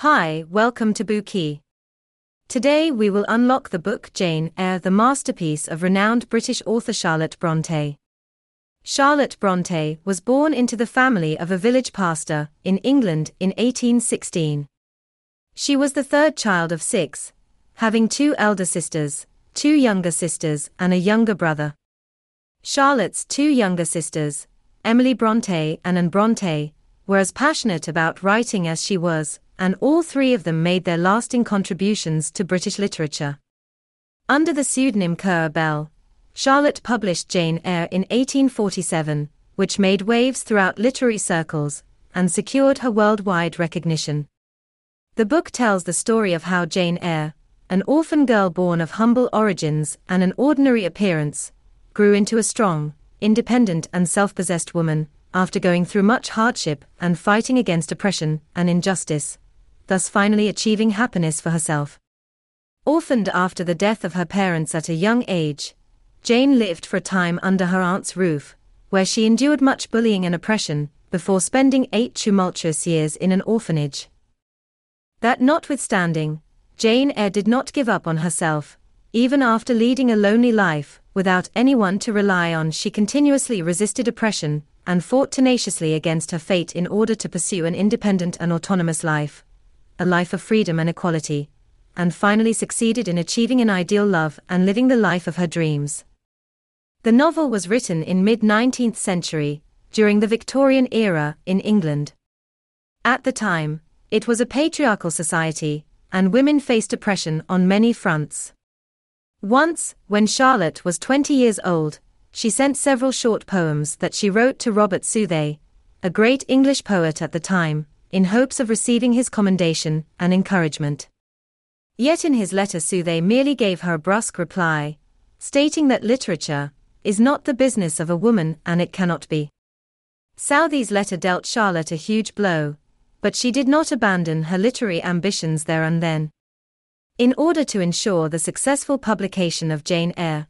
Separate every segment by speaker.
Speaker 1: Hi, welcome to Bookey. Today we will unlock the book Jane Eyre, the masterpiece of renowned British author Charlotte Brontë. Charlotte Brontë was born into the family of a village pastor in England in 1816. She was the third child of six, having two elder sisters, two younger sisters, and a younger brother. Charlotte's two younger sisters, Emily Brontë and Anne Brontë, were as passionate about writing as she was, and all three of them made their lasting contributions to British literature. Under the pseudonym Currer Bell, Charlotte published Jane Eyre in 1847, which made waves throughout literary circles and secured her worldwide recognition. The book tells the story of how Jane Eyre, an orphan girl born of humble origins and an ordinary appearance, grew into a strong, independent, and self possessed woman after going through much hardship and fighting against oppression and injustice, thus finally achieving happiness for herself. Orphaned after the death of her parents at a young age, Jane lived for a time under her aunt's roof, where she endured much bullying and oppression, before spending eight tumultuous years in an orphanage. That notwithstanding, Jane Eyre did not give up on herself, even after leading a lonely life, without anyone to rely on, she continuously resisted oppression and fought tenaciously against her fate in order to pursue an independent and autonomous life, a life of freedom and equality, and finally succeeded in achieving an ideal love and living the life of her dreams. The novel was written in mid-19th century, during the Victorian era in England. At the time, it was a patriarchal society, and women faced oppression on many fronts. Once, when Charlotte was 20 years old, she sent several short poems that she wrote to Robert Southey, a great English poet at the time, in hopes of receiving his commendation and encouragement. Yet in his letter Southey merely gave her a brusque reply, stating that literature, is not the business of a woman and it cannot be. Southey's letter dealt Charlotte a huge blow, but she did not abandon her literary ambitions there and then. In order to ensure the successful publication of Jane Eyre,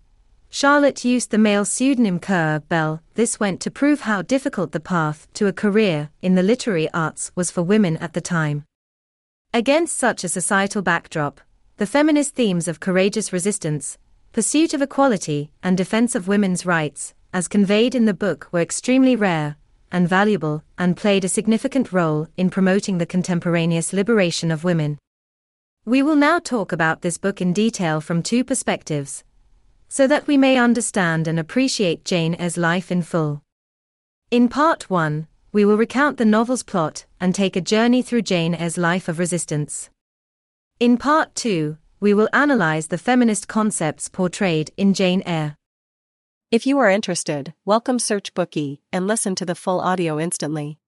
Speaker 1: Charlotte used the male pseudonym Currer Bell. This went to prove how difficult the path to a career in the literary arts was for women at the time. Against such a societal backdrop, the feminist themes of courageous resistance, pursuit of equality, and defense of women's rights, as conveyed in the book, were extremely rare and valuable and played a significant role in promoting the contemporaneous liberation of women. We will now talk about this book in detail from two perspectives, so that we may understand and appreciate Jane Eyre's life in full. In part 1, we will recount the novel's plot and take a journey through Jane Eyre's life of resistance. In part 2, we will analyze the feminist concepts portrayed in Jane Eyre.
Speaker 2: If you are interested, welcome Search Bookey and listen to the full audio instantly.